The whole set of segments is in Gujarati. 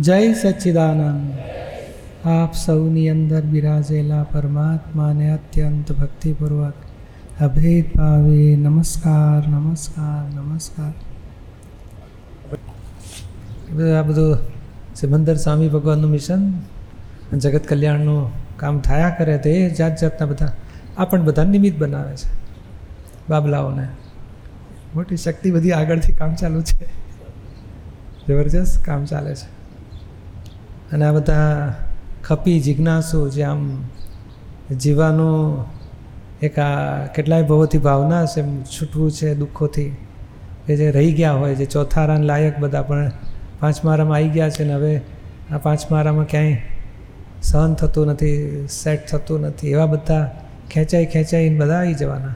જય સચ્ચિદાનંદ. આપ સૌની અંદર બિરાજેલા પરમાત્માને અત્યંત ભક્તિપૂર્વક અભેદ નમસ્કાર નમસ્કાર નમસ્કાર. આ બધું સિમંદર સ્વામી ભગવાનનું મિશન જગત કલ્યાણનું કામ થયા કરે તો જાત જાતના બધા આ પણ બધા નિમિત્ત બનાવે છે. બાબલાઓને. મોટી શક્તિ બધી આગળથી કામ ચાલુ છે. જબરજસ્ત કામ ચાલે છે. અને આ બધા ખપી જિજ્ઞાસુ જે આમ જીવાનું એક આ કેટલાય ભવોથી ભાવના છે છૂટવું છે દુઃખોથી. કે જે રહી ગયા હોય, જે ચોથા રાન લાયક બધા, પણ પાંચ મારામાં આવી ગયા છે ને હવે આ પાંચ મારામાં ક્યાંય સહન થતું નથી, સેટ થતું નથી, એવા બધા ખેંચાઈ ખેંચાઈને બધા આવી જવાના.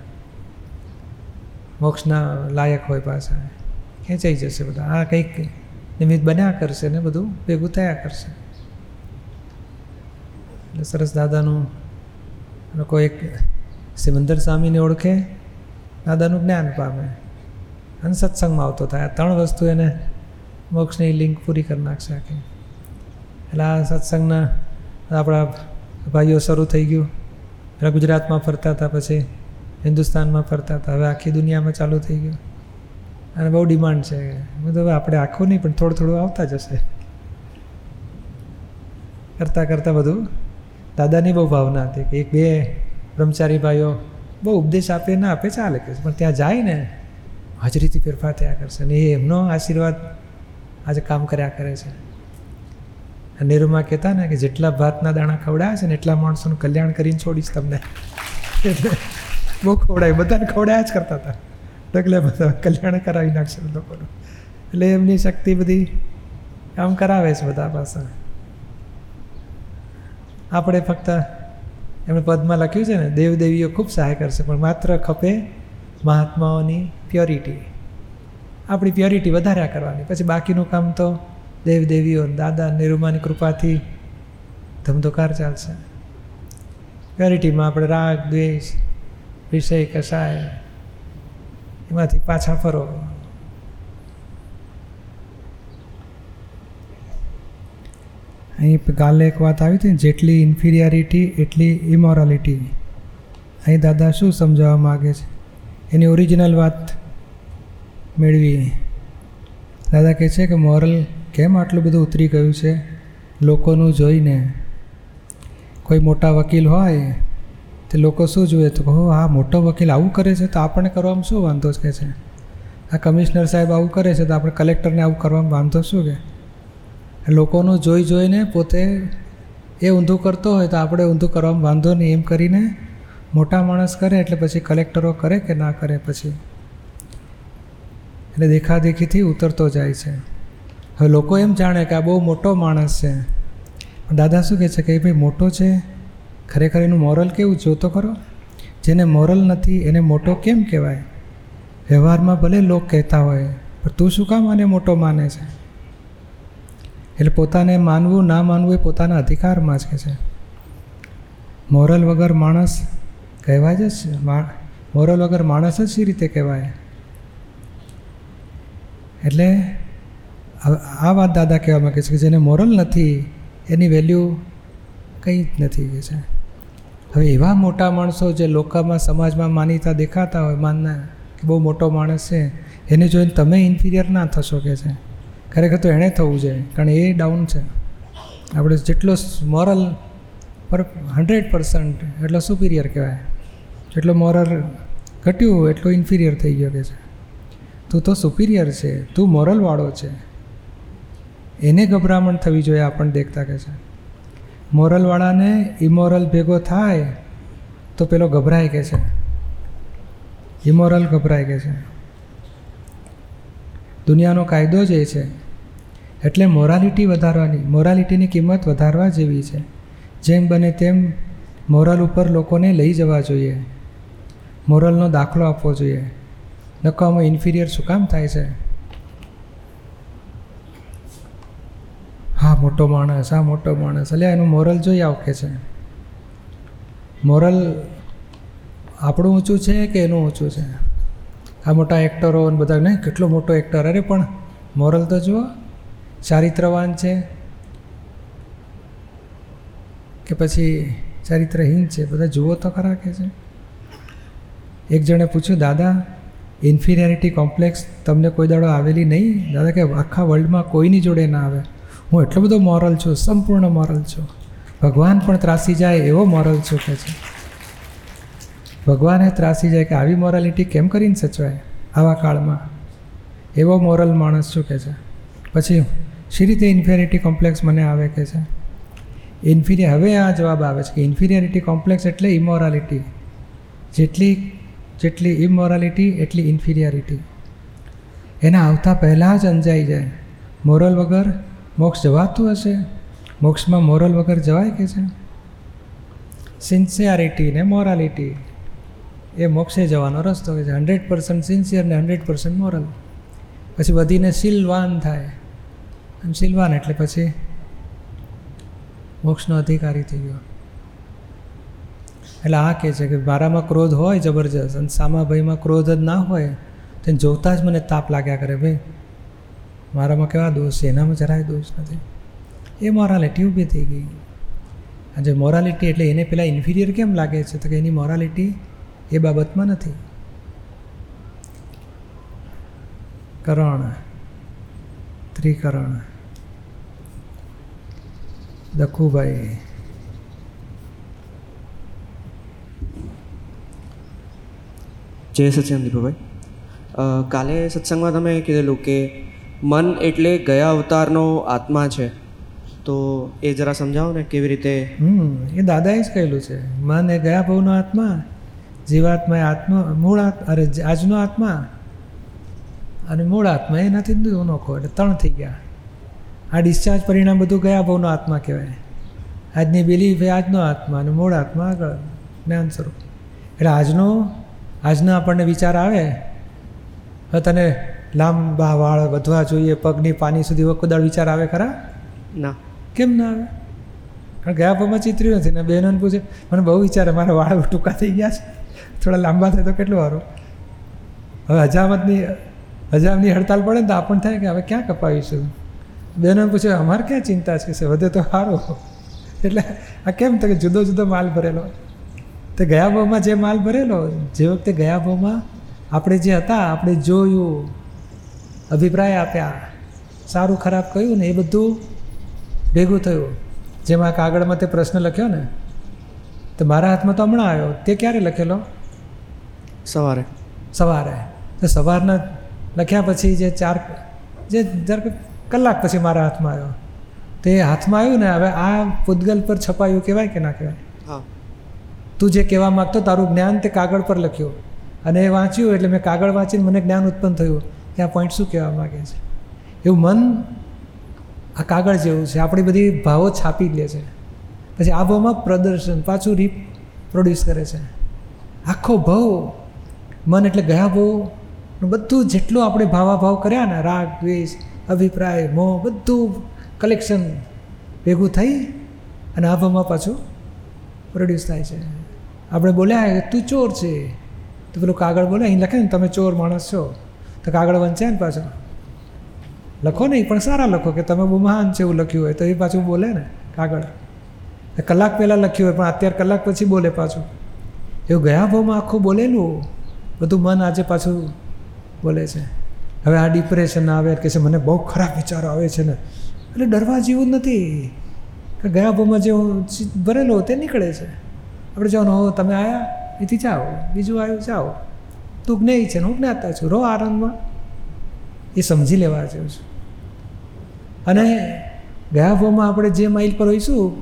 મોક્ષના લાયક હોય પાછા. ખેંચાઈ જશે બધા. આ કંઈક નિમિત્ત બન્યા કરશે ને બધું, ભેગું થયા કરશે. એટલે સરસ દાદાનું લોકો એક સિમંદર સ્વામીને ઓળખે, દાદાનું જ્ઞાન પામે અને સત્સંગમાં આવતો થાય. આ ત્રણ વસ્તુ એને મોક્ષની લિંક પૂરી કરી નાખશે આખી. એટલે આ સત્સંગના આપણા ભાઈઓ શરૂ થઈ ગયું. એટલે ગુજરાતમાં ફરતા હતા, પછી હિન્દુસ્તાનમાં ફરતા હતા. હવે આખી દુનિયામાં ચાલુ થઈ ગયું. અને બહુ ડિમાન્ડ છે. બધું હવે આપણે આખું નહીં, પણ થોડું થોડું આવતા જશે. કરતાં કરતાં બધું દાદાની બહુ ભાવના હતી કે એક બે બ્રહ્મચારી ભાઈઓ બહુ ઉપદેશ આપે, ના આપે, ચાલે કે પણ ત્યાં જાય ને, હાજરીથી ફેરફાર થયા કરશે અને એ એમનો આશીર્વાદ આજે કામ કર્યા કરે છે. નેહરુમાં કહેતા ને કે જેટલા ભાતના દાણા ખવડાયા છે ને એટલા માણસોનું કલ્યાણ કરીને છોડીશ તમને. બહુ ખવડાય, બધાને ખવડાયા જ કરતા હતા. એટલે બધા કલ્યાણ કરાવી નાખશે લોકોનું. એટલે એમની શક્તિ બધી કામ કરાવે છે બધા પાસે. આપણે ફક્ત એમણે પદમાં લખ્યું છે ને, દેવદેવીઓ ખૂબ સહાય કરશે, પણ માત્ર ખપે મહાત્માઓની પ્યોરિટી. આપણી પ્યોરિટી વધાર્યા કરવાની. પછી બાકીનું કામ તો દેવદેવીઓ, દાદા, નિરૂમાની કૃપાથી ધમધોકાર ચાલશે. પ્યોરિટીમાં આપણે રાગ, દ્વેષ, વિષય, કસાય, એમાંથી પાછા ફરો. અહીં કાલે એક વાત આવી હતી જેટલી ઇન્ફિરિયારિટી એટલી ઇમોરાલિટી અહીં દાદા શું સમજાવવા માગે છે? એની ઓરિજિનલ વાત મેળવી. દાદા કહે છે કે મોરલ કેમ આટલું બધું ઉતરી ગયું છે? લોકોનું જોઈને. કોઈ મોટા વકીલ હોય, તે લોકો શું જુએ? તો હો આ મોટો વકીલ આવું કરે છે તો આપણને કરવામાં શું વાંધો? છે કે છે. આ કમિશનર સાહેબ આવું કરે છે તો આપણે કલેક્ટરને આવું કરવામાં વાંધો શું કે? લોકોનું જોઈ જોઈને પોતે એ ઊંધું કરતો હોય તો આપણે ઊંધું કરવામાં વાંધો નહીં. એમ કરીને મોટા માણસ કરે એટલે પછી કલેક્ટરો કરે કે ના કરે પછી? એટલે દેખાદેખીથી ઉતરતો જાય છે. હવે લોકો એમ જાણે કે આ બહુ મોટો માણસ છે. પણ દાદા શું કહે છે કે ભાઈ મોટો છે? ખરેખર એનું મોરલ કેવું? જોતો ખરો. જેને મોરલ નથી, એને મોટો કેમ કહેવાય? વ્યવહારમાં ભલે લોક કહેતા હોય, પણ તું શું કામ આને મોટો માને છે? એટલે પોતાને માનવું, ના માનવું એ પોતાના અધિકારમાં જ કે છે. મોરલ વગર માણસ કહેવાય જ મોરલ વગર માણસ જ સી રીતે કહેવાય? એટલે આ વાત દાદા કહેવા માગે છે કે જેને મોરલ નથી, એની વેલ્યુ કંઈ જ નથી કે છે. હવે એવા મોટા માણસો જે લોકોમાં, સમાજમાં માનીતા દેખાતા હોય માનના કે બહુ મોટો માણસ છે, એને જોઈને તમે ઇન્ફિરિયર ના થશો કે છે. ખરેખર તો એણે થવું જોઈએ, કારણ એ ડાઉન છે. આપણે જેટલો મોરલ પર હંડ્રેડ પર્સન્ટ એટલો સુપિરિયર કહેવાય. જેટલો મોરલ ઘટ્યું એટલો ઇન્ફિરિયર થઈ ગયો કે છે. તું તો સુપિરિયર છે, તું મોરલવાળો છે. એને ગભરામણ થવી જોઈએ આપણને દેખતા કે છે. મોરલવાળાને ઇમોરલ ભેગો થાય તો પેલો ગભરાય કે છે. ઇમોરલ ગભરાય કે છે. દુનિયાનો કાયદો જ એ છે. એટલે મોરાલિટી વધારવાની મોરાલિટીની કિંમત વધારવા જેવી છે. જેમ બને તેમ મોરલ ઉપર લોકોને લઈ જવા જોઈએ. મોરલનો દાખલો આપવો જોઈએ. નકામો ઇન્ફિરિયર શું કામ થાય છે? હા, મોટો માણસ, હા, મોટો માણસ. એટલે એનું મોરલ જોઈ આવકે છે. મોરલ આપણું ઊંચું છે કે એનું ઊંચું છે? આ મોટા એક્ટરો અને બધા નહીં કેટલો મોટો એક્ટર અરે પણ મોરલ તો જુઓ, ચારિત્રવાન છે, કે પછી ચારિત્રહીન છે, બધા જુઓ તો ખરા કે છે. એક જણે પૂછ્યું, દાદા ઇન્ફિરિયરિટી કોમ્પ્લેક્સ તમને કોઈ દાડો આવેલી નહીં? દાદા કે, આખા વર્લ્ડમાં કોઈની જોડે ના આવે? હું એટલો બધો મોરલ છું, સંપૂર્ણ મોરલ છું. ભગવાન પણ ત્રાસી જાય એવો મોરલ છું કે છે. ભગવાને ત્રાસી જાય કે આવી મોરાલિટી કેમ કરીને સચવાય આવા કાળમાં? એવો મોરલ માણસ શું કે છે? પછી શી રીતે ઇન્ફેરિટી કોમ્પ્લેક્સ મને આવે કે છે? ઇન્ફિરિયર હવે આ જવાબ આવે છે કે ઇન્ફિરિયરિટી કોમ્પ્લેક્સ એટલે ઇમોરાલિટી જેટલી જેટલી ઇમોરાલિટી એટલી ઇન્ફિરિયરિટી એના આવતા પહેલાં જ અંજાઈ જાય. મોરલ વગર મોક્ષ જવાતું હશે? મોક્ષમાં મોરલ વગર જવાય કે છે? સિન્સિયારિટી ને મોરાલિટી એ મોક્ષે જવાનો રસ્તો હોય છે. હંડ્રેડ પર્સન્ટ સિન્સિયર ને હંડ્રેડ પર્સન્ટ મોરલ. પછી વધીને શીલવાન થાય. અને શીલવાન એટલે પછી મોક્ષનો અધિકારી થઈ ગયો. એટલે આ કહે છે કે મારામાં ક્રોધ હોય જબરજસ્ત અને સામાભાઈમાં ક્રોધ જ ના હોય તેને જોતા જ મને તાપ લાગ્યા કરે, ભાઈ, મારામાં કેવા દોષ છે? એનામાં જરાય દોષ નથી. એ મોરાલિટી ઊભી થઈ ગઈ. આજે મોરાલિટી એટલે એને પેલા ઇન્ફિરિયર કેમ લાગે છે? તો કે એની મોરાલિટી એ બાબતમાં નથી. કરણ ત્રિકરણ દખુભાઈ જય સચિન દીપુભાઈ. કાલે સત્સંગમાં તમે કીધેલું કે મન એટલે ગયા અવતારનો આત્મા છે. તો એ જરા સમજાવો ને કેવી રીતે? હમ એ દાદાએ જ કહેલું છે. મન એ ગયા ભવનો આત્મા જીવાત્મા એ આત્મા મૂળ આત્મા અરે આજનો આત્મા. અને મૂળ આત્મા એનાથી જ નોખો એટલે ત્રણ થઈ ગયા. આ ડિસ્ચાર્જ પરિણામ બધું ગયા ભાવનો આત્મા કહેવાય. આજની બિલીફ એ આજનો આત્મા અને મૂળ આત્મા આગળ જ્ઞાન સ્વરૂપ. એટલે આજનો આજનો આપણને વિચાર આવે હવે તને લાંબા વાળ વધવા જોઈએ પગની પાની સુધી વખોદાળ વિચાર આવે ખરા? ના. કેમ ના આવે? કારણ ગયા ભાવમાં ચિતર્યું નથી. ને બહેનોને પૂછે મને બહુ વિચારે મારા વાળ ટૂંકા થઈ ગયા છે. થોડા લાંબા થાય તો કેટલું સારું? હવે હજામતની હજામની હડતાલ પડે ને તો આપણને થાય કે હવે ક્યાં કપાવીશું? બહેનોને પૂછે, અમારે ક્યાં ચિંતા છે વધે તો સારું. એટલે આ કેમ તો કે જુદો જુદો માલ ભરેલો. તે ગયા ભાવમાં જે માલ ભરેલો, જે વખતે ગયા ભાવમાં આપણે જે હતા, આપણે જોયું, અભિપ્રાય આપ્યા, સારું ખરાબ કહ્યું ને એ બધું ભેગું થયું. જેમાં કાગળમાં તે પ્રશ્ન લખ્યો ને, તો મારા હાથમાં તો હમણાં આવ્યો. તે ક્યારે લખેલો? સવારે. સવારે. તો સવારના લખ્યા પછી જે ચાર જે જરાક કલાક પછી મારા હાથમાં આવ્યો. તે હાથમાં આવ્યું ને હવે આ પૂતગલ પર છપાયું કહેવાય કે ના કહેવાય? હા. તું જે કહેવા માગતો તારું જ્ઞાન તે કાગળ પર લખ્યું. અને એ વાંચ્યું એટલે મેં કાગળ વાંચીને મને જ્ઞાન ઉત્પન્ન થયું. કે આ પોઈન્ટ શું કહેવા માગે છે? એવું મન આ કાગળ જેવું છે. આપણી બધી ભાવો છાપી લે છે. પછી આ ભાવમાં પ્રદર્શન પાછું રીપ્રોડ્યુસ કરે છે. આખો ભાવ મન એટલે ગયા બહુ. બધું જેટલું આપણે ભાવાભાવ કર્યા ને, રાગ, દ્વેષ, અભિપ્રાય, મોહ, બધું કલેક્શન ભેગું થઈ અને આ ભાવમાં પાછું પ્રોડ્યુસ થાય છે. આપણે બોલ્યા તું ચોર છે. તો પેલું કાગળ બોલે, અહીં લખે ને, તમે ચોર માણસ છો. તો કાગળ વંચાય ને પાછો. લખો નહીં, પણ સારા લખો કે તમે બહુ મહાન છે એવું લખ્યું હોય તો એ પાછું બોલે ને કાગળ. કલાક પહેલાં લખ્યું હોય, પણ અત્યારે કલાક પછી બોલે પાછું. એવું ગયા ભાવમાં આખું બોલેલું. બધું મન આજે પાછું બોલે છે. હવે આ ડિપ્રેશન આવે કે છે, મને બહુ ખરાબ વિચારો આવે છે ને. એટલે ડરવા જેવું નથી. કે ગયા ભાવમાં જે હું ભરેલો તે નીકળે છે. આપણે જવાનું, હો, તમે આવ્યા એથી જાઓ. બીજું આવ્યું, જાઓ. તું જ્ઞેય છે ને, હું જ્ઞાતા છું. રહો આનંદમાં એ સમજી લેવા જેવું છે. અને ગયા ભાવમાં આપણે જે માઇલ પર હોઈશું,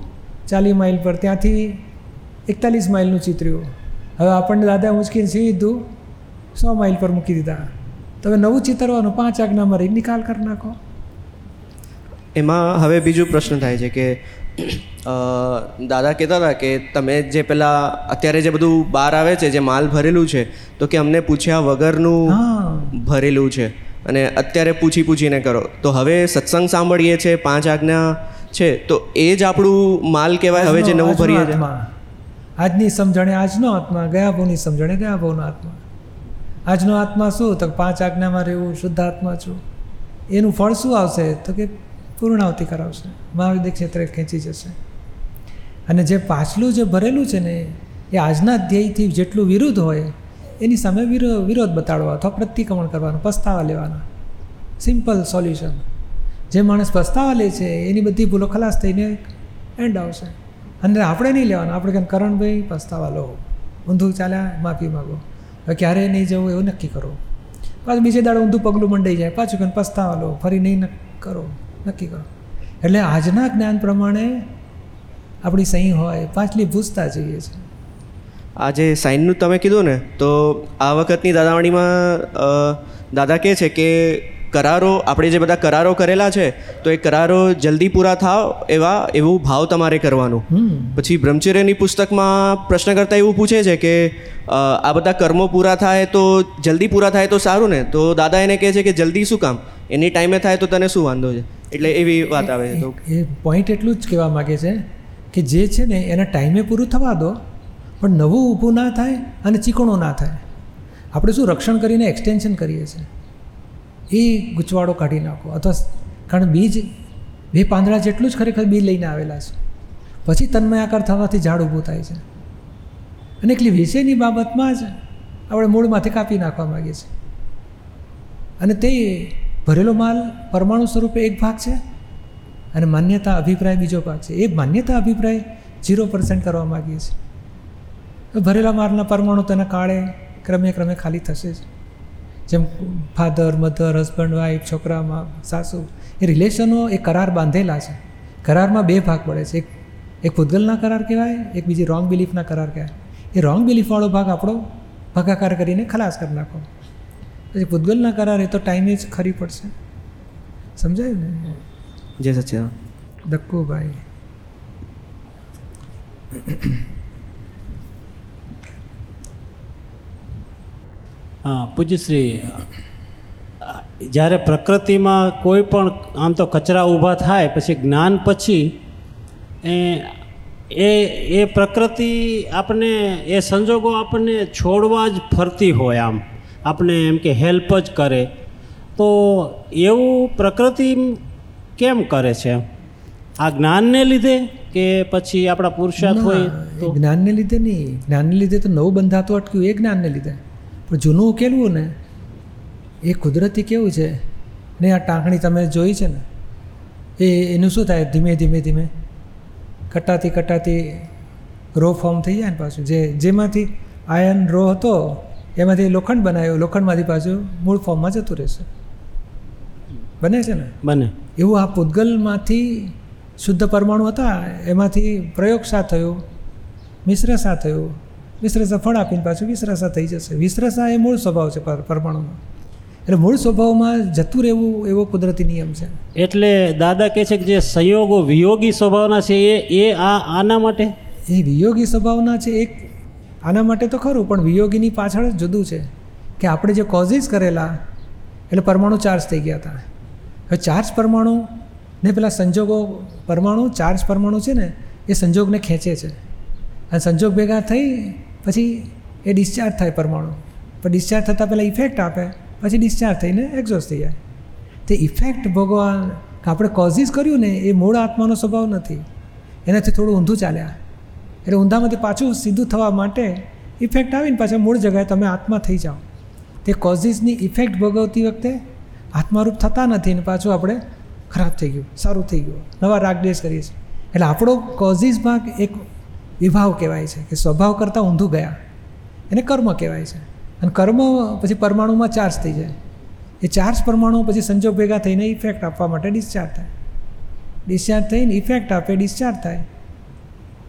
ચાલીસ માઇલ પર, ત્યાંથી એકતાલીસ માઇલનું ચિતર્યું હવે આપણને દાદા ઉંચકીને સીધું સો માઇલ પર મૂકી દીધા. તમે નવું ચિતરવાનું પાંચ આજ્ઞામાં રહી નિકાલ કરી નાખો. એમાં હવે બીજો પ્રશ્ન થાય છે કે દાદા કહેતા હતા કે તમે જે પેલા અત્યારે જે બધું બહાર આવે છે જે માલ ભરેલું છે તો કે અમને પૂછ્યા વગરનું ભરેલું છે. અને અત્યારે પૂછી પૂછીને કરો. તો હવે સત્સંગ સાંભળીએ છીએ પાંચ આજ્ઞા છે તો એ જ આપણું માલ કહેવાય હવે જે નવું ભરીએ આજની સમજણે આજનો આત્મા ગયા ભાવની સમજણે ગયા ભાવનો આત્મા. આજનો આત્મા શું? તો પાંચ આજ્ઞામાં રહેવું, શુદ્ધ આત્મા છું. એનું ફળ શું આવશે? તો કે પૂર્ણાવતી કરાવશે. મહાવિદ્ય ક્ષેત્રે ખેંચી જશે. અને જે પાછલું જે ભરેલું છે ને, એ આજના ધ્યેયથી જેટલું વિરુદ્ધ હોય, એની સામે વિરો, વિરોધ બતાડવા અથવા પ્રતિક્રમણ કરવાનું, પસ્તાવા લેવાના. સિમ્પલ સોલ્યુશન જે માણસ પસ્તાવા લે છે, એની બધી ભૂલો ખલાસ થઈને એન્ડ આવશે. અને આપણે નહીં લેવાનું. આપણે કેમ કરણભાઈ, પસ્તાવા લો. ઊંધું ચાલ્યા, માફી માગો. હવે ક્યારેય નહીં જવું એવું નક્કી કરો. પાછું બીજે દાડે ઊંધું પગલું મંડાઈ જાય. પાછું કંઈ પસ્તાવા લો. ફરી નહીં કરો. નક્કી કરો. એટલે આજના જ્ઞાન પ્રમાણે આપણી સહી હોય, પાછલી ભૂસતા જઈએ છીએ. આજે સાઈનનું તમે કીધું ને, તો આ વખતની દાદાવાણીમાં દાદા કહે છે કે કરારો આપણે જે બધા કરારો કરેલા છે તો એ કરારો જલ્દી પૂરા થાવ એવા એવું ભાવ તમારે કરવાનું. પછી બ્રહ્મચર્યની પુસ્તકમાં પ્રશ્ન કરતા એવું પૂછે છે કે આ બધા કર્મો પૂરા થાય તો જલ્દી પૂરા થાય તો સારું ને? તો દાદા એને કહે છે કે જલ્દી શું કામ? એની ટાઈમે થાય તો તને શું વાંધો છે? એટલે એવી વાત આવે છે. તો એ પોઈન્ટ એટલું જ કહેવા માગે છે કે જે છે ને એના ટાઈમે પૂરું થવા દો પણ નવું ઊભું ના થાય અને ચીકણું ના થાય. આપણે શું રક્ષણ કરીને એક્સટેન્શન કરીએ છીએ? એ ગૂંચવાડો કાઢી નાખો. અથવા કારણ બીજ બે પાંદડા જેટલું જ ખરેખર બી લઈને આવેલા છે. પછી તન્મયાકાર થવાથી ઝાડ ઊભું થાય છે. અને એટલી વિષયની બાબતમાં જ આપણે મૂળમાંથી કાપી નાખવા માગીએ છીએ. અને તે ભરેલો માલ પરમાણુ સ્વરૂપે એક ભાગ છે અને માન્યતા અભિપ્રાય બીજો ભાગ છે. એ માન્યતા અભિપ્રાય ઝીરો પર્સન્ટ કરવા માગીએ છીએ. ભરેલા માલના પરમાણુ તેના કાળે ક્રમે ક્રમે ખાલી થશે જ. જેમ ફાધર મધર હસબન્ડ વાઈફ છોકરામાં સાસુ એ રિલેશનો એ કરાર બાંધેલા છે. કરારમાં બે ભાગ પડે છે. એક એક ભૂતગલના કરાર કહેવાય એક બીજી રોંગ બિલીફના કરાર કહેવાય. એ રોંગ બિલીફવાળો ભાગ આપણો ભાગાકાર કરીને ખલાસ કરી નાખો. પછી ભૂતગલના કરાર એ તો ટાઈમે જ ખરી પડશે. સમજાયું ને? જય સચ્ચિદાનંદ દક્કુભાઈ પૂજ્યશ્રી જ્યારે પ્રકૃતિમાં કોઈ પણ આમ તો કચરા ઊભા થાય પછી જ્ઞાન પછી એ એ એ પ્રકૃતિ આપણને એ સંજોગો આપણને છોડવા જ ફરતી હોય આમ. આપણે એમ કે હેલ્પ જ કરે. તો એવું પ્રકૃતિ કેમ કરે છે? આ જ્ઞાનને લીધે કે પછી આપણા પુરુષાર્થ હોય જ્ઞાનને લીધે નહીં. જ્ઞાનને લીધે તો નવું બંધાતું અટક્યું એ જ્ઞાનને લીધે. પણ જૂનું ઉકેલવું ને એ કુદરતી કેવું છે? ને આ ટાંકણી તમે જોઈ છે ને એ એનું શું થાય? ધીમે ધીમે ધીમે કટાતી કટાતી રો ફોર્મ થઈ જાય ને પાછું. જે જેમાંથી આયન રો હતો એમાંથી લોખંડ બનાવ્યો. લોખંડમાંથી પાછું મૂળ ફોર્મમાં જતું રહેશે. બને છે ને? બને. એવું આ પૂતગલમાંથી શુદ્ધ પરમાણુ હતા એમાંથી પ્રયોગ સા થયો? મિશ્ર મિશ્રસા થયું? મિશ્રસા ફળ આપીને પાછું વિશ્રસા થઈ જશે. વિશ્રસા એ મૂળ સ્વભાવ છે પરમાણુમાં. પરમાણુનો એટલે મૂળ સ્વભાવમાં જતું રહેવું એવો કુદરતી નિયમ છે. એટલે દાદા કહે છે કે જે સંયોગો વિયોગી સ્વભાવના છે એ એ આ આના માટે? એ વિયોગી સ્વભાવના છે એક આના માટે તો ખરું પણ વિયોગીની પાછળ જ જુદું છે કે આપણે જે કોઝિસ કરેલા એટલે પરમાણુ ચાર્જ થઈ ગયા હતા. હવે ચાર્જ પરમાણુ ને પેલા સંજોગો પરમાણુ ચાર્જ પરમાણુ છે ને એ સંજોગને ખેંચે છે. અને સંજોગ ભેગા થઈ પછી એ ડિસ્ચાર્જ થાય પરમાણુ. પણ ડિસ્ચાર્જ થતાં પહેલાં ઇફેક્ટ આપે, પછી ડિસ્ચાર્જ થઈને એક્ઝોસ્ટ થઈ જાય. તે ઇફેક્ટ ભોગવા આપણે કોઝિસ કર્યું ને, એ મૂળ આત્માનો સ્વભાવ નથી. એનાથી થોડું ઊંધું ચાલ્યા. એટલે ઊંધામાંથી પાછું સીધું થવા માટે ઇફેક્ટ આવીને પાછા મૂળ જગ્યાએ તમે આત્મા થઈ જાઓ. તે કોઝિસની ઇફેક્ટ ભોગવતી વખતે આત્મારૂપ થતા નથી ને પાછું આપણે ખરાબ થઈ ગયું, સારું થઈ ગયું. નવા રાગદેશ કરીએ છીએ. એટલે આપણો કોઝિસ ભાગ એક વિભાવ કહેવાય છે, કે સ્વભાવ કરતાં ઊંધું ગયા. એને કર્મ કહેવાય છે. અને કર્મ પછી પરમાણુમાં ચાર્જ થઈ જાય. એ ચાર્જ પરમાણુ પછી સંજોગ ભેગા થઈને ઇફેક્ટ આપવા માટે ડિસ્ચાર્જ થાય. ડિસ્ચાર્જ થઈને ઇફેક્ટ આપે ડિસ્ચાર્જ થાય.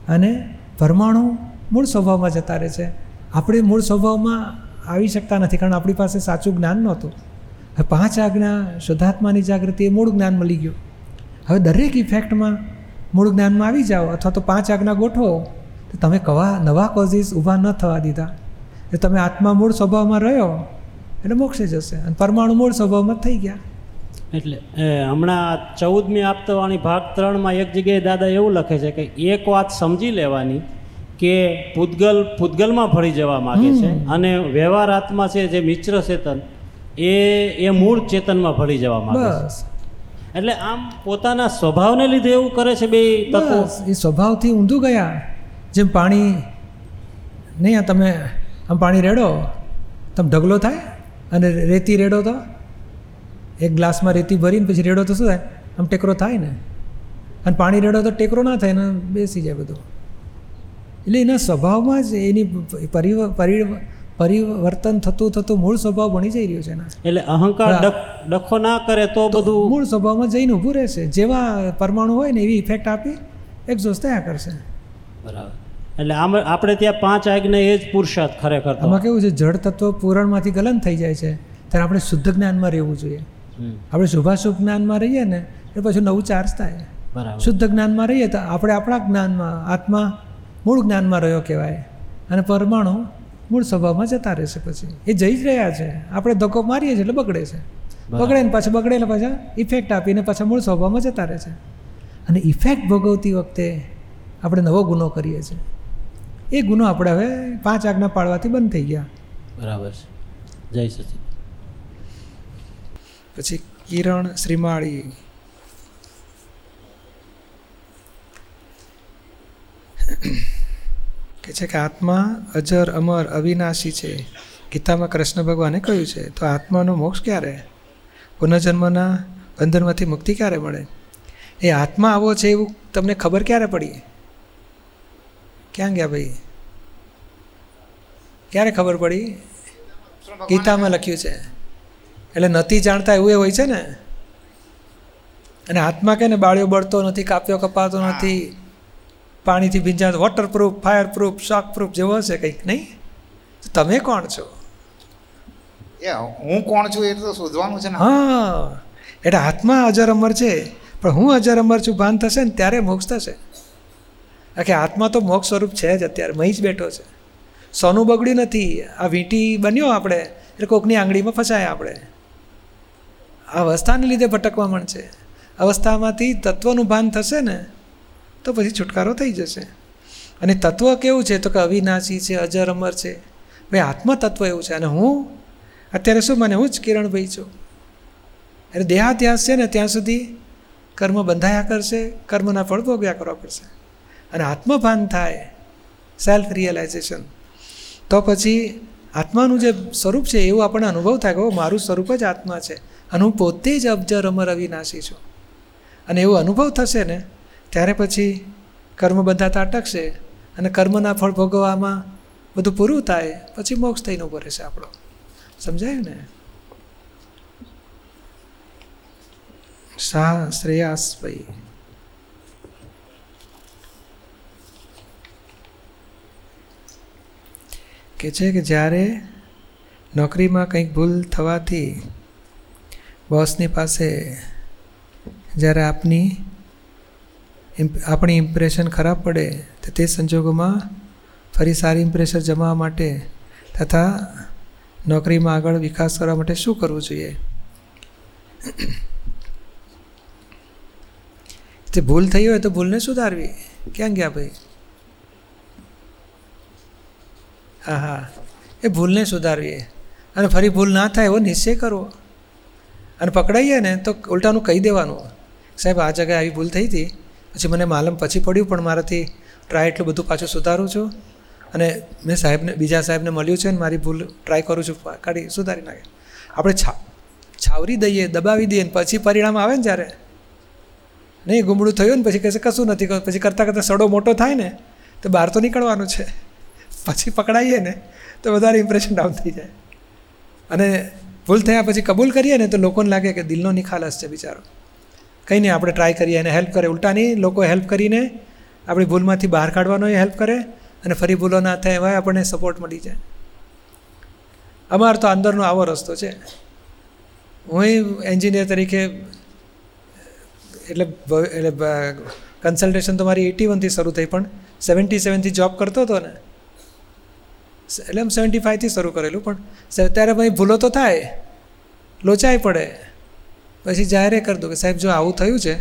અને પરમાણુ મૂળ સ્વભાવમાં જતા રહે છે. આપણે મૂળ સ્વભાવમાં આવી શકતા નથી, કારણ આપણી પાસે સાચું જ્ઞાન નહોતું. હવે પાંચ આજ્ઞા શુદ્ધાત્માની જાગૃતિ એ મૂળ જ્ઞાન મળી ગયું. હવે દરેક ઇફેક્ટમાં મૂળ જ્ઞાનમાં આવી જાઓ અથવા તો પાંચ આજ્ઞા ગોઠવો. તો તમે કવા નવા કોઝિસ ઊભા ન થવા દીધા. એટલે તમે આત્મા મૂળ સ્વભાવમાં રહ્યો એટલે મોક્ષે જશે અને પરમાણુ મૂળ સ્વભાવમાં થઈ ગયા. એટલે એ હમણાં ચૌદમી આપતવાણી ભાગ ત્રણમાં એક જગ્યાએ દાદા એવું લખે છે કે એક વાત સમજી લેવાની કે પૂતગલ પૂતગલમાં ભળી જવા માગે છે અને વ્યવહાર આત્મા છે જે મિશ્ર ચેતન એ એ મૂળ ચેતનમાં ભળી જવા માગે છે. એટલે આમ પોતાના સ્વભાવને લીધે એવું કરે છે બે તત્વો એ સ્વભાવથી ઊંધું ગયા. જેમ પાણી નહીં આ તમે આમ પાણી રેડો તમે ઢગલો થાય અને રેતી રેડો તો? એક ગ્લાસમાં રેતી ભરીને પછી રેડો તો શું થાય? આમ ટેકરો થાય ને? અને પાણી રેડો તો ટેકરો ના થાય ને બેસી જાય બધું. એટલે એના સ્વભાવમાં જ એની પરિવ પરિ પરિવર્તન થતું થતું મૂળ સ્વભાવ બની જઈ રહ્યો છે એના એટલે અહંકાર ડખો ના કરે તો બધું મૂળ સ્વભાવમાં જઈને ઊભું રહેશે. જેવા પરમાણુ હોય ને એવી ઇફેક્ટ આપી એક્ઝોસ્ટ થયા કરશે. બરાબર. એટલે આમ આપણે ત્યાં પાંચ આજ્ઞા એ જ પુરુષાર્થ ખરેખર આમાં કેવું છે? જળ તત્વ પુરાણમાંથી ગલન થઈ જાય છે. ત્યારે આપણે શુદ્ધ જ્ઞાનમાં રહેવું જોઈએ. આપણે શુભાશુભ જ્ઞાનમાં રહીએ ને એટલે પછી નવું ચાર્જ થાય. બરાબર. શુદ્ધ જ્ઞાનમાં રહીએ તો આપણે આપણા જ્ઞાનમાં આત્મા મૂળ જ્ઞાનમાં રહ્યો કહેવાય. અને પરમાણુ મૂળ સ્વભાવમાં જતા રહેશે પછી. એ જઈ જ રહ્યા છે. આપણે ધક્કો મારીએ છીએ એટલે બગડે છે. બગડે ને પાછા બગડે એટલે પાછા ઇફેક્ટ આપીને પાછા મૂળ સ્વભાવમાં જતા રહે છે. અને ઇફેક્ટ ભોગવતી વખતે આપણે નવો ગુનો કરીએ છીએ. એ ગુનો આપણે હવે પાંચ આજ્ઞા પાડવાથી બંધ થઈ ગયા. બરાબર છે. જય સચિન. પછી કિરણ શ્રીમાળી. કે છે કે આત્મા અજર અમર અવિનાશી છે. ગીતામાં કૃષ્ણ ભગવાને કહ્યું છે તો આત્માનો મોક્ષ ક્યારે? પુનર્જન્મના બંધનમાંથી મુક્તિ ક્યારે મળે? એ આત્મા આવો છે એવું તમને ખબર ક્યારે પડી? ક્યાં ગયા ભાઈ? ક્યારે ખબર પડી? ગીતામાં લખ્યું છે. એટલે નથી જાણતા એવું એ હોય છે ને? અને હાથમાં કે ને બાળ્યો બળતો નથી કાપ્યો કપાતો નથી પાણીથી ભીંજાતો વોટરપ્રૂફ ફાયરપ્રૂફ શોકપ્રૂફ જેવો હશે કંઈક નહીં? તો તમે કોણ છો? હું કોણ છું એ તો શોધવાનું છે ને. હા. એટલે હાથમાં અજર અમર છે પણ હું અજર અમર છું ભાન થશે ને ત્યારે મોક્ષ થશે. કે આત્મા તો મોક્ષ સ્વરૂપ છે જ અત્યારે, મહી જ બેઠો છે. સોનું બગડ્યું નથી, આ વીંટી બન્યો આપણે, એટલે કોકની આંગળીમાં ફસાયા આપણે. આ અવસ્થાને લીધે ભટકવા મળશે અવસ્થામાંથી તત્વનું ભાન થશે ને, તો પછી છુટકારો થઈ જશે. અને તત્વ કેવું છે? તો કે અવિનાશી છે, અજર, અમર છે. ભાઈ આત્મતત્વ એવું છે. અને હું, અત્યારે શું મને, હું જ કિરણભાઈ છું. એટલે દેહાત્યાસ છે ને, ત્યાં સુધી કર્મ બંધાયા કરશે, કર્મના ફળ ભોગ્યા કરવા પડશે. અને આત્મભાન થાય સેલ્ફ રિયલાઇઝેશન તો પછી આત્માનું જે સ્વરૂપ છે, એવું આપણને અનુભવ થાય કે મારું સ્વરૂપ જ આત્મા છે અને હું પોતે જ અબજર, અમર, અવિનાશી છું. અને એવો અનુભવ થશે ને, ત્યારે પછી કર્મ બંધાતા અટકશે અને કર્મના ફળ ભોગવવામાં બધું પૂરું થાય, પછી મોક્ષ થઈને ઊભો રહેશે આપણો. સમજાયું ને? સા શ્રેયાસ શ્રેયાસભાઈ કે છે કે જ્યારે નોકરીમાં કંઈક ભૂલ થવાથી બોસની પાસે જ્યારે આપની આપણી ઇમ્પ્રેશન ખરાબ પડે, તો તે સંજોગોમાં ફરી સારી ઇમ્પ્રેશન જમાવવા માટે તથા નોકરીમાં આગળ વિકાસ કરવા માટે શું કરવું જોઈએ? તે ભૂલ થઈ હોય તો ભૂલને સુધારવી. ક્યાં ગયા ભાઈ? હા હા એ ભૂલને સુધારવી અને ફરી ભૂલ ના થાય એવો નિશ્ચય કરવો. અને પકડાઈએ ને તો ઉલટાનું કહી દેવાનું. સાહેબ, આ જગ્યાએ આવી ભૂલ થઈ હતી. પછી મને માલમ પછી પડ્યું, પણ મારાથી ટ્રાય એટલું બધું પાછું સુધારું છું. અને મેં સાહેબને, બીજા સાહેબને મળ્યું છે ને મારી ભૂલ ટ્રાય કરું છું કાઢી સુધારી નાખે. આપણે છા છાવરી દઈએ, દબાવી દઈએ ને પછી પરિણામ આવે ને જ્યારે? નહીં, ગુમડું થયું ને પછી કહેશે કશું નથી. પછી કરતાં કરતાં સડો મોટો થાય ને, તો બહાર તો નીકળવાનું છે. પછી પકડાઈએ ને, તો વધારે ઇમ્પ્રેશન ડાઉન થઈ જાય. અને ભૂલ થયા પછી કબૂલ કરીએ ને, તો લોકોને લાગે કે દિલનો નિખાલસ છે બિચારો. કંઈ નહીં, આપણે ટ્રાય કરીએ અને હેલ્પ કરે. ઉલટા નહીં, લોકો હેલ્પ કરીને આપણી ભૂલમાંથી બહાર કાઢવાનો હેલ્પ કરે અને ફરી ભૂલો ના થાય એવા આપણને સપોર્ટ મળી જાય. અમારો તો અંદરનો આવો રસ્તો છે. હું એન્જિનિયર તરીકે, એટલે એટલે કન્સલ્ટેશન તો મારી એટી વનથી શરૂ થઈ પણ સેવન્ટી સેવનથી જોબ કરતો હતો ને એટલે એમ સેવન્ટી ફાઇવથી શરૂ કરેલું, પણ ત્યારે ભાઈ ભૂલો તો થાય. લોચાઈ પડે. પછી જાહેરે કરી દઉં કે સાહેબ, જો આવું થયું છે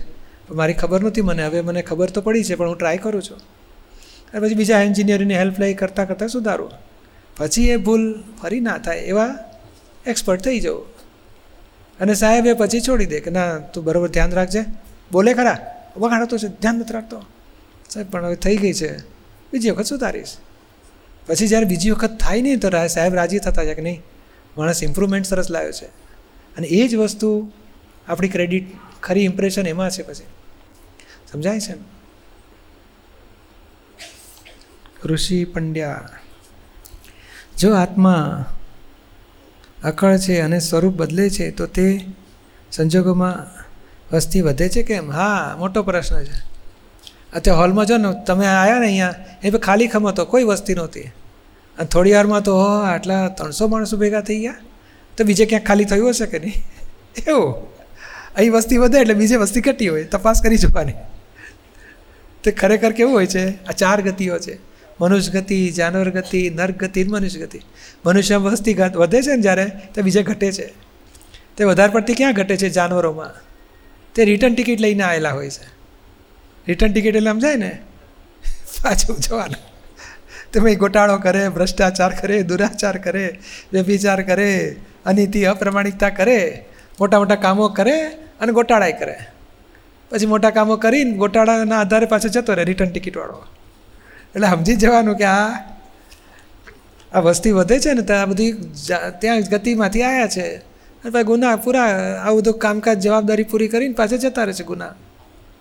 મારી ખબર નહોતી મને. હવે મને ખબર તો પડી છે, પણ હું ટ્રાય કરું છું. અને પછી બીજા એન્જિનિયરની હેલ્પ લઈ કરતાં કરતાં સુધારું. પછી એ ભૂલ ફરી ના થાય એવા એક્સપર્ટ થઈ જવું. અને સાહેબ એ પછી છોડી દે કે ના, તું બરાબર ધ્યાન રાખજે. બોલે ખરા. વખાડતો છે, ધ્યાન નથી રાખતો. સાહેબ, પણ હવે થઈ ગઈ છે. બીજી વખત સુધારીશ. પછી જ્યારે બીજી વખત થાય નહીં તો સાહેબ રાજી થતા છે કે નહીં? માણસ ઇમ્પ્રુવમેન્ટ સરસ લાવ્યો છે. અને એ જ વસ્તુ આપણી ક્રેડિટ ખરી ઇમ્પ્રેશન એમાં છે પછી. સમજાય છે ઋષિ પંડ્યા, જો આત્મા અકળ છે અને સ્વરૂપ બદલે છે, તો તે સંજોગોમાં વસ્તી વધે છે કેમ? હા, મોટો પ્રશ્ન છે. અત્યારે હોલમાં જો ને, તમે આવ્યા ને અહીંયા, એ ભાઈ ખાલી ખમ હતો, કોઈ વસ્તી નહોતી. અને થોડી વારમાં તો આટલા ત્રણસો માણસો ભેગા થઈ ગયા. તો બીજે ક્યાંક ખાલી થયું હશે કે નહીં? એવું. અહીં વસ્તી વધે એટલે બીજે વસ્તી ઘટી હોય, તપાસ કરી જોવાની. તે ખરેખર કેવું હોય છે? આ ચાર ગતિઓ છે. મનુષ્ય ગતિ, જાનવર ગતિ નર્ક ગતિ મનુષ્ય ગતિ. મનુષ્ય વસ્તી વધે છે ને જ્યારે, તે બીજે ઘટે છે. તે વધારે પડતી ક્યાં ઘટે છે જાનવરોમાં? તે રિટર્ન ટિકિટ લઈને આવેલા હોય છે. રિટર્ન ટિકિટ એટલે સમજાય ને? પાછું જવાનું. તમે ગોટાળો કરે, ભ્રષ્ટાચાર કરે, દુરાચાર કરે, વ્યભિચાર કરે, અનીતિ, અપ્રમાણિકતા કરે, મોટા મોટા કામો કરે અને ગોટાળાય કરે. પછી મોટા કામો કરીને ગોટાળાના આધારે પાછો જતો રહે રિટર્ન ટિકિટવાળો એટલે સમજી જવાનું કે આ આ વસ્તી વધે છે ને ત્યાં બધી ત્યાં ગતિમાંથી આવ્યા છે. અને ભાઈ ગુના પૂરા, આવું બધું કામકાજ જવાબદારી પૂરી કરીને પાછા જતા રહે છે ગુના.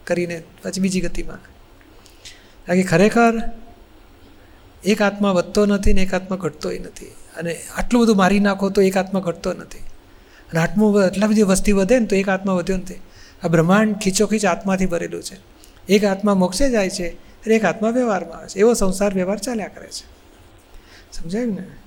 કરીને પછી બીજી ગતિમાં. બાકી ખરેખર એક આત્મા વધતો નથી ને એક આત્મા ઘટતોય નથી. અને આટલું બધું મારી નાખો તો એક આત્મા ઘટતો નથી. અને આટલું આટલા બધી વસ્તી વધે ને તો એક આત્મા વધ્યો નથી. આ બ્રહ્માંડ ખીચોખીચ આત્માથી ભરેલું છે. એક આત્મા મોક્ષે જાય છે, અને એક આત્મા વ્યવહારમાં આવે છે. એવો સંસાર વ્યવહાર ચાલ્યા કરે છે. સમજાયું ને?